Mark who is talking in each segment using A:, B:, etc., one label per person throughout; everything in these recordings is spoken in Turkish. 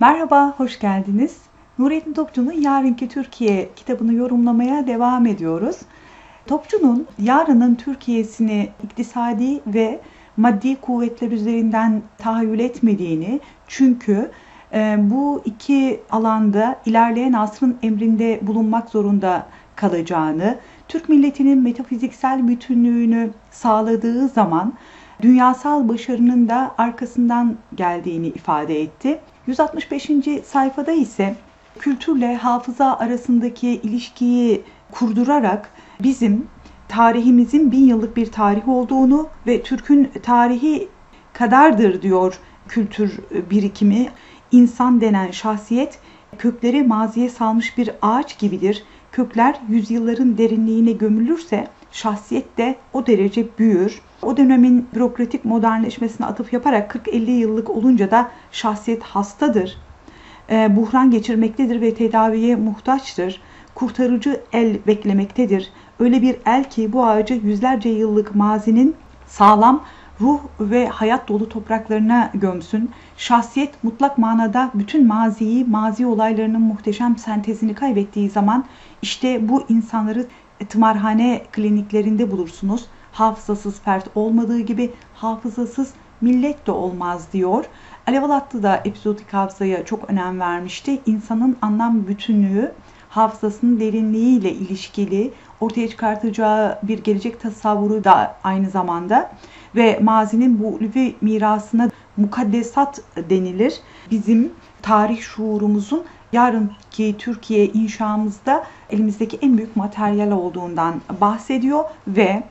A: Merhaba, hoş geldiniz. Nurettin Topçu'nun Yarınki Türkiye kitabını yorumlamaya devam ediyoruz. Topçu'nun yarının Türkiye'sini iktisadi ve maddi kuvvetler üzerinden tahayyül etmediğini çünkü e, bu iki alanda ilerleyen asrın emrinde bulunmak zorunda kalacağını, Türk milletinin metafiziksel bütünlüğünü sağladığı zaman dünyasal başarının da arkasından geldiğini ifade etti. 165. sayfada ise kültürle hafıza arasındaki ilişkiyi kurdurarak bizim tarihimizin bin yıllık bir tarih olduğunu ve Türk'ün tarihi kadardır diyor kültür birikimi. İnsan denen şahsiyet kökleri maziye salmış bir ağaç gibidir. Kökler yüzyılların derinliğine gömülürse şahsiyet de o derece büyür. O dönemin bürokratik modernleşmesine atıf yaparak 40-50 yıllık olunca da şahsiyet hastadır. E, buhran geçirmektedir ve tedaviye muhtaçtır. Kurtarıcı el beklemektedir. Öyle bir el ki bu ağacı yüzlerce yıllık mazinin sağlam ruh ve hayat dolu topraklarına gömsün. Şahsiyet mutlak manada bütün maziyi, mazi olaylarının muhteşem sentezini kaybettiği zaman işte bu insanları tımarhane kliniklerinde bulursunuz. Hafızasız fert olmadığı gibi hafızasız millet de olmaz diyor. Alev Alatlı da epizodik hafızaya çok önem vermişti. İnsanın anlam bütünlüğü hafızasının derinliğiyle ilişkili ortaya çıkartacağı bir gelecek tasavvuru da aynı zamanda ve mazinin bu ulvi mirasına mukaddesat denilir. Bizim tarih şuurumuzun yarınki Türkiye inşamızda elimizdeki en büyük materyal olduğundan bahsediyor ve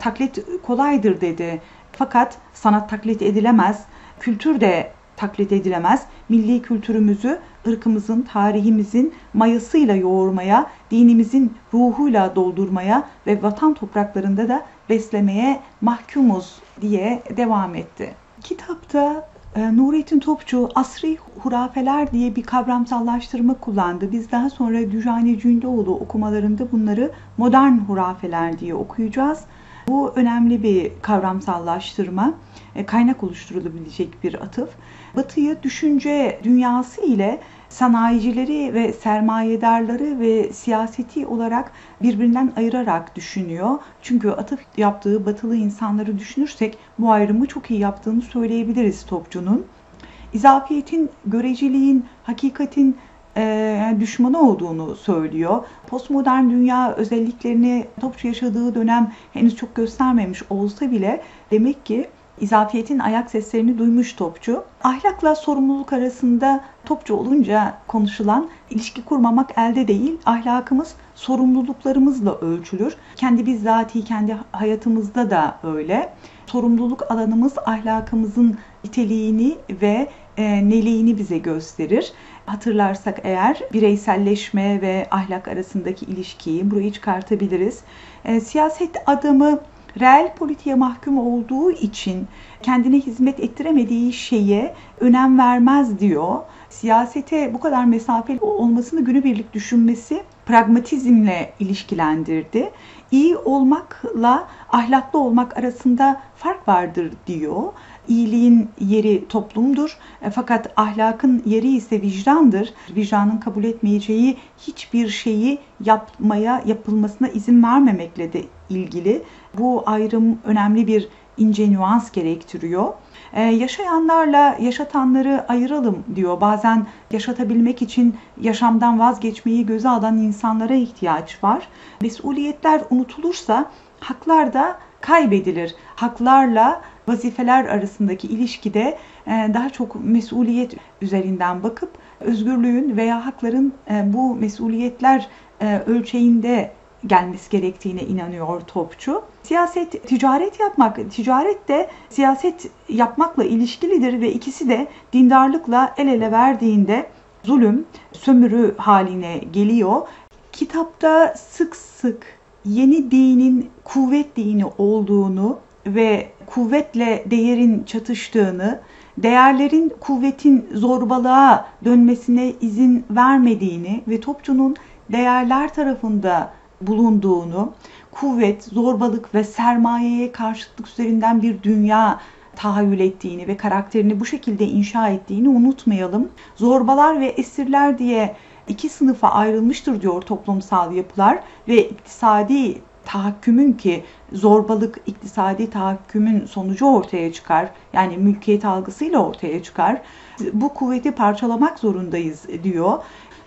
A: taklit kolaydır dedi. Fakat sanat taklit edilemez, kültür de taklit edilemez. Milli kültürümüzü ırkımızın, tarihimizin mayasıyla yoğurmaya, dinimizin ruhuyla doldurmaya ve vatan topraklarında da beslemeye mahkumuz diye devam etti. Kitapta e, Nurettin Topçu asri hurafeler diye bir kavramsallaştırma kullandı. Biz daha sonra Düjani Cündoğlu okumalarında bunları modern hurafeler diye okuyacağız. Bu önemli bir kavramsallaştırma, e, kaynak oluşturulabilecek bir atıf. Batı'yı düşünce dünyası ile sanayicileri ve sermayedarları ve siyaseti olarak birbirinden ayırarak düşünüyor. Çünkü atıf yaptığı batılı insanları düşünürsek bu ayrımı çok iyi yaptığını söyleyebiliriz Topçu'nun. İzafiyetin, göreceliğin, hakikatin e, düşmanı olduğunu söylüyor. Postmodern dünya özelliklerini Topçu yaşadığı dönem henüz çok göstermemiş olsa bile demek ki izafiyetin ayak seslerini duymuş Topçu. Ahlakla sorumluluk arasında Topçu olunca konuşulan ilişki kurmamak elde değil, ahlakımız sorumluluklarımızla ölçülür. Kendi bizzati kendi hayatımızda da öyle. Sorumluluk alanımız ahlakımızın niteliğini ve e, neliğini bize gösterir. Hatırlarsak eğer bireyselleşme ve ahlak arasındaki ilişkiyi burayı çıkartabiliriz. E, siyaset adamı reel politiğe mahkum olduğu için kendine hizmet ettiremediği şeye önem vermez diyor. Siyasete bu kadar mesafeli olmasını günübirlik düşünmesi pragmatizmle ilişkilendirdi. İyi olmakla ahlaklı olmak arasında fark vardır diyor. İyiliğin yeri toplumdur e, fakat ahlakın yeri ise vicdandır. Vicdanın kabul etmeyeceği hiçbir şeyi yapmaya, yapılmasına izin vermemekle de ilgili. Bu ayrım önemli bir ince nüans gerektiriyor. Ee, yaşayanlarla yaşatanları ayıralım diyor. Bazen yaşatabilmek için yaşamdan vazgeçmeyi göze alan insanlara ihtiyaç var. Mesuliyetler unutulursa haklar da kaybedilir. Haklarla vazifeler arasındaki ilişkide e, daha çok mesuliyet üzerinden bakıp özgürlüğün veya hakların e, bu mesuliyetler e, ölçeğinde gelmesi gerektiğine inanıyor Topçu. Siyaset, ticaret yapmak, ticaret de siyaset yapmakla ilişkilidir ve ikisi de dindarlıkla el ele verdiğinde zulüm, sömürü haline geliyor. Kitapta sık sık yeni dinin kuvvet dini olduğunu ve kuvvetle değerin çatıştığını, değerlerin kuvvetin zorbalığa dönmesine izin vermediğini ve Topçu'nun değerler tarafında bulunduğunu, kuvvet, zorbalık ve sermayeye karşıtlık üzerinden bir dünya tahayyül ettiğini ve karakterini bu şekilde inşa ettiğini unutmayalım. Zorbalar ve esirler diye iki sınıfa ayrılmıştır diyor toplumsal yapılar ve iktisadi tahakkümün ki zorbalık iktisadi tahakkümün sonucu ortaya çıkar. Yani mülkiyet algısıyla ortaya çıkar. Bu kuvveti parçalamak zorundayız diyor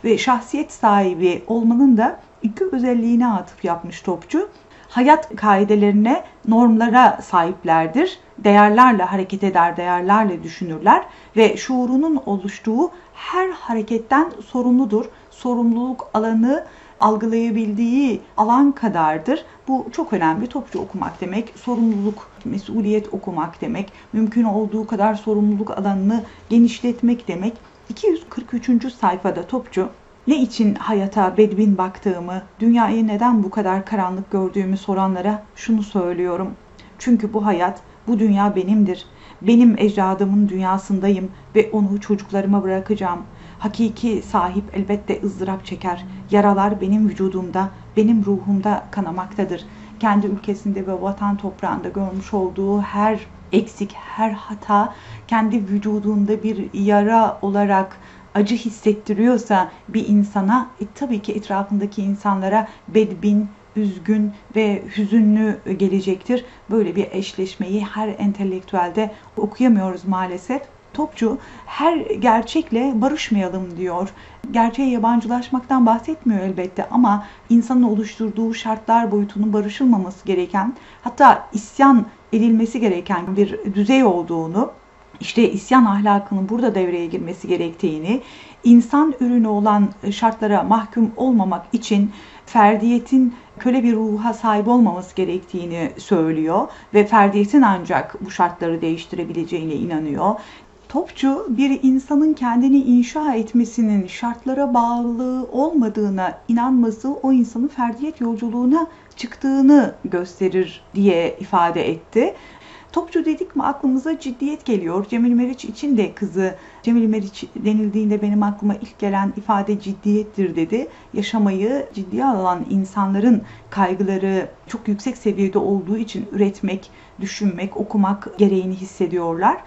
A: ve şahsiyet sahibi olmanın da iki özelliğine atıf yapmış topçu. Hayat kaidelerine, normlara sahiplerdir. Değerlerle hareket eder, değerlerle düşünürler ve şuurunun oluştuğu her hareketten sorumludur. Sorumluluk alanı algılayabildiği alan kadardır. Bu çok önemli. Topçu okumak demek, sorumluluk, mesuliyet okumak demek, mümkün olduğu kadar sorumluluk alanını genişletmek demek. 243. sayfada topçu ne için hayata bedbin baktığımı, dünyayı neden bu kadar karanlık gördüğümü soranlara şunu söylüyorum. Çünkü bu hayat, bu dünya benimdir. Benim ecdadımın dünyasındayım ve onu çocuklarıma bırakacağım. Hakiki sahip elbette ızdırap çeker. Yaralar benim vücudumda, benim ruhumda kanamaktadır. Kendi ülkesinde ve vatan toprağında görmüş olduğu her eksik, her hata kendi vücudunda bir yara olarak acı hissettiriyorsa bir insana e, tabii ki etrafındaki insanlara bedbin, üzgün ve hüzünlü gelecektir. Böyle bir eşleşmeyi her entelektüelde okuyamıyoruz maalesef. Topçu her gerçekle barışmayalım diyor. Gerçeğe yabancılaşmaktan bahsetmiyor elbette ama insanın oluşturduğu şartlar boyutunun barışılmaması gereken hatta isyan edilmesi gereken bir düzey olduğunu işte isyan ahlakının burada devreye girmesi gerektiğini, insan ürünü olan şartlara mahkum olmamak için ferdiyetin köle bir ruha sahip olmaması gerektiğini söylüyor ve ferdiyetin ancak bu şartları değiştirebileceğine inanıyor. Topçu bir insanın kendini inşa etmesinin şartlara bağlılığı olmadığına inanması o insanın ferdiyet yolculuğuna çıktığını gösterir diye ifade etti. Topçu dedik mi aklımıza ciddiyet geliyor. Cemil Meriç için de kızı Cemil Meriç denildiğinde benim aklıma ilk gelen ifade ciddiyettir dedi. Yaşamayı ciddiye alan insanların kaygıları çok yüksek seviyede olduğu için üretmek, düşünmek, okumak gereğini hissediyorlar.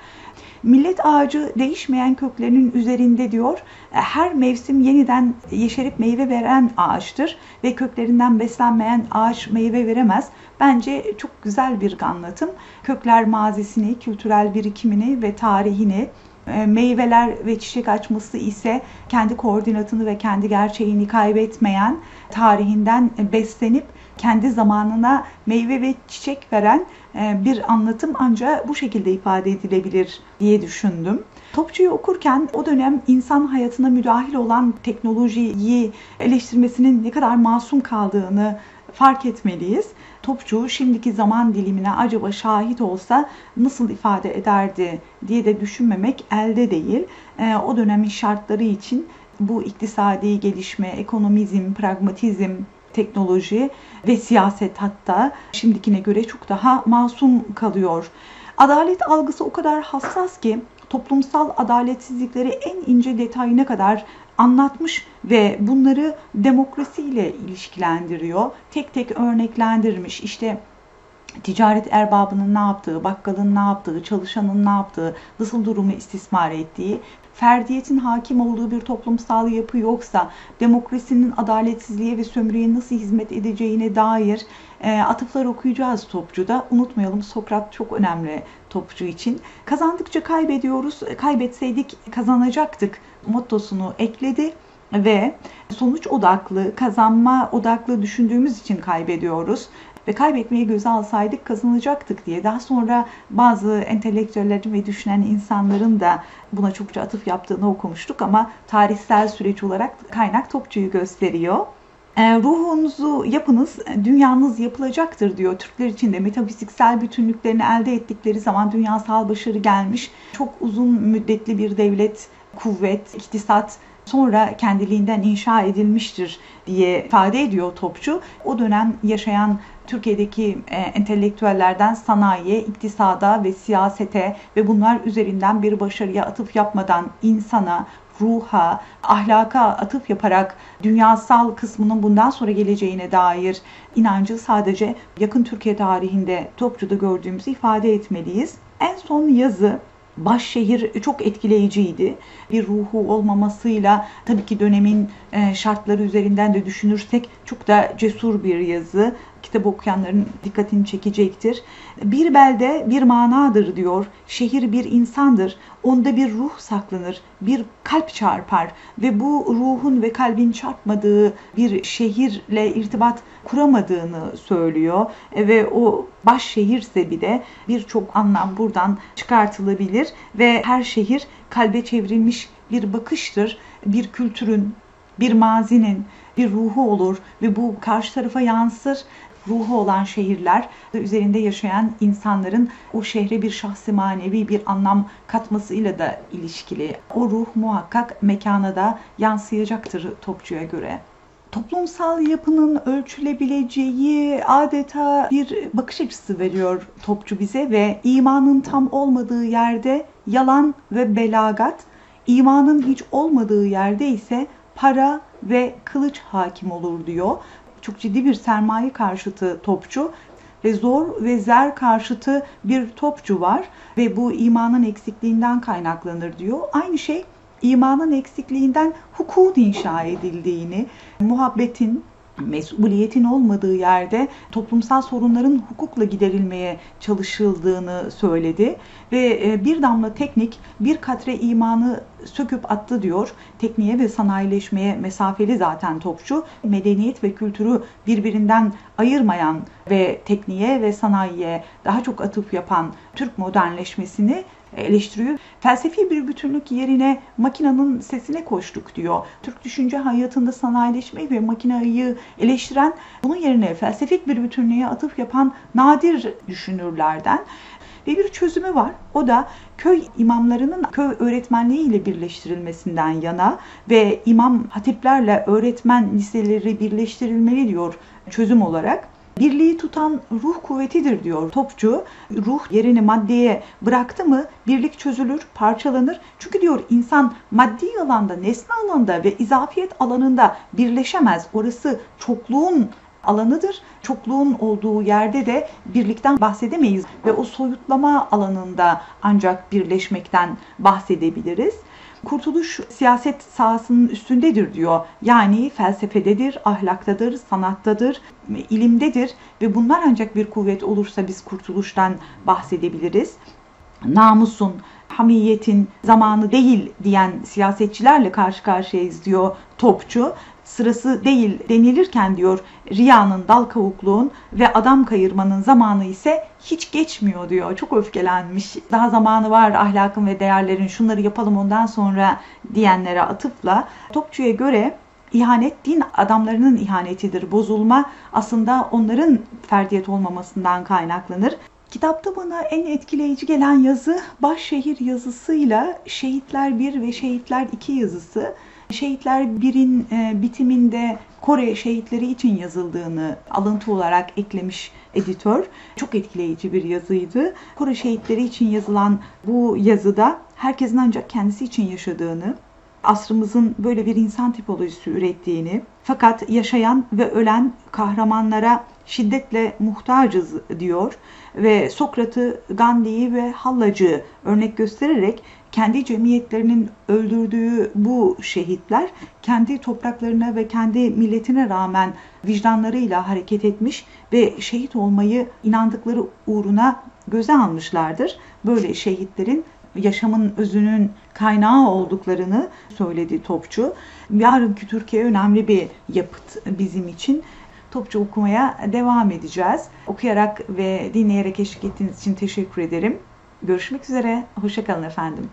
A: Millet ağacı değişmeyen köklerinin üzerinde diyor. Her mevsim yeniden yeşerip meyve veren ağaçtır ve köklerinden beslenmeyen ağaç meyve veremez. Bence çok güzel bir anlatım. Kökler mazisini, kültürel birikimini ve tarihini e, meyveler ve çiçek açması ise kendi koordinatını ve kendi gerçeğini kaybetmeyen tarihinden beslenip kendi zamanına meyve ve çiçek veren e, bir anlatım ancak bu şekilde ifade edilebilir diye düşündüm. Topçu'yu okurken o dönem insan hayatına müdahil olan teknolojiyi eleştirmesinin ne kadar masum kaldığını fark etmeliyiz. Topçu şimdiki zaman dilimine acaba şahit olsa nasıl ifade ederdi diye de düşünmemek elde değil. E, o dönemin şartları için bu iktisadi gelişme, ekonomizm, pragmatizm, teknoloji ve siyaset hatta şimdikine göre çok daha masum kalıyor. Adalet algısı o kadar hassas ki toplumsal adaletsizlikleri en ince detayına kadar anlatmış ve bunları demokrasiyle ilişkilendiriyor. Tek tek örneklendirmiş. İşte ticaret erbabının ne yaptığı, bakkalın ne yaptığı, çalışanın ne yaptığı, nasıl durumu istismar ettiği, ferdiyetin hakim olduğu bir toplumsal yapı yoksa demokrasinin adaletsizliğe ve sömürüye nasıl hizmet edeceğine dair e, atıflar okuyacağız Topçu'da. Unutmayalım Sokrat çok önemli Topçu için. Kazandıkça kaybediyoruz, kaybetseydik kazanacaktık mottosunu ekledi ve sonuç odaklı, kazanma odaklı düşündüğümüz için kaybediyoruz ve kaybetmeyi göze alsaydık kazanacaktık diye. Daha sonra bazı entelektüellerin ve düşünen insanların da buna çokça atıf yaptığını okumuştuk ama tarihsel süreç olarak kaynak Topçu'yu gösteriyor. E, ruhunuzu yapınız, dünyanız yapılacaktır diyor. Türkler için de metafiziksel bütünlüklerini elde ettikleri zaman dünyasal başarı gelmiş. Çok uzun müddetli bir devlet, kuvvet, iktisat sonra kendiliğinden inşa edilmiştir diye ifade ediyor Topçu. O dönem yaşayan Türkiye'deki e, entelektüellerden sanayiye, iktisada ve siyasete ve bunlar üzerinden bir başarıya atıf yapmadan insana, ruha, ahlaka atıf yaparak dünyasal kısmının bundan sonra geleceğine dair inancı sadece yakın Türkiye tarihinde Topçu'da gördüğümüzü ifade etmeliyiz. En son yazı Başşehir çok etkileyiciydi. Bir ruhu olmamasıyla tabii ki dönemin e, şartları üzerinden de düşünürsek çok da cesur bir yazı. Kitap okuyanların dikkatini çekecektir. Bir belde bir manadır diyor. Şehir bir insandır. Onda bir ruh saklanır. Bir kalp çarpar ve bu ruhun ve kalbin çarpmadığı bir şehirle irtibat kuramadığını söylüyor ve o baş şehirse bir de birçok anlam buradan çıkartılabilir ve her şehir kalbe çevrilmiş bir bakıştır. Bir kültürün, bir mazinin, bir ruhu olur ve bu karşı tarafa yansır ruhu olan şehirler üzerinde yaşayan insanların o şehre bir şahsi manevi bir anlam katmasıyla da ilişkili. O ruh muhakkak mekana da yansıyacaktır Topçu'ya göre toplumsal yapının ölçülebileceği adeta bir bakış açısı veriyor topçu bize ve imanın tam olmadığı yerde yalan ve belagat, imanın hiç olmadığı yerde ise para ve kılıç hakim olur diyor. Çok ciddi bir sermaye karşıtı topçu ve zor ve zer karşıtı bir topçu var ve bu imanın eksikliğinden kaynaklanır diyor. Aynı şey imanın eksikliğinden hukukun inşa edildiğini, muhabbetin, mesuliyetin olmadığı yerde toplumsal sorunların hukukla giderilmeye çalışıldığını söyledi ve e, bir damla teknik bir katre imanı söküp attı diyor. Tekniğe ve sanayileşmeye mesafeli zaten topçu. Medeniyet ve kültürü birbirinden ayırmayan ve tekniğe ve sanayiye daha çok atıp yapan Türk modernleşmesini eleştiriyor. Felsefi bir bütünlük yerine makinanın sesine koştuk diyor. Türk düşünce hayatında sanayileşmeyi ve makinayı eleştiren bunun yerine felsefik bir bütünlüğe atıf yapan nadir düşünürlerden ve bir çözümü var. O da köy imamlarının köy öğretmenliği ile birleştirilmesinden yana ve imam hatiplerle öğretmen liseleri birleştirilmeli diyor çözüm olarak. Birliği tutan ruh kuvvetidir diyor Topçu. Ruh yerini maddeye bıraktı mı birlik çözülür, parçalanır. Çünkü diyor insan maddi alanda, nesne alanda ve izafiyet alanında birleşemez. Orası çokluğun alanıdır. Çokluğun olduğu yerde de birlikten bahsedemeyiz ve o soyutlama alanında ancak birleşmekten bahsedebiliriz. Kurtuluş siyaset sahasının üstündedir diyor. Yani felsefededir, ahlaktadır, sanattadır, ilimdedir ve bunlar ancak bir kuvvet olursa biz kurtuluştan bahsedebiliriz. Namusun, hamiyetin zamanı değil diyen siyasetçilerle karşı karşıyayız diyor Topçu sırası değil denilirken diyor riyanın, dal kavukluğun ve adam kayırmanın zamanı ise hiç geçmiyor diyor. Çok öfkelenmiş. Daha zamanı var ahlakın ve değerlerin şunları yapalım ondan sonra diyenlere atıfla. Topçu'ya göre ihanet din adamlarının ihanetidir. Bozulma aslında onların ferdiyet olmamasından kaynaklanır. Kitapta bana en etkileyici gelen yazı Başşehir yazısıyla Şehitler 1 ve Şehitler 2 yazısı. Şehitler 1'in e, bitiminde Kore şehitleri için yazıldığını alıntı olarak eklemiş editör. Çok etkileyici bir yazıydı. Kore şehitleri için yazılan bu yazıda herkesin ancak kendisi için yaşadığını, asrımızın böyle bir insan tipolojisi ürettiğini, fakat yaşayan ve ölen kahramanlara şiddetle muhtacız diyor ve Sokrat'ı, Gandhi'yi ve Hallacı örnek göstererek kendi cemiyetlerinin öldürdüğü bu şehitler kendi topraklarına ve kendi milletine rağmen vicdanlarıyla hareket etmiş ve şehit olmayı inandıkları uğruna göze almışlardır. Böyle şehitlerin yaşamın özünün kaynağı olduklarını söyledi Topçu. Yarınki Türkiye önemli bir yapıt bizim için. Topçu okumaya devam edeceğiz. Okuyarak ve dinleyerek eşlik ettiğiniz için teşekkür ederim. Görüşmek üzere. Hoşçakalın efendim.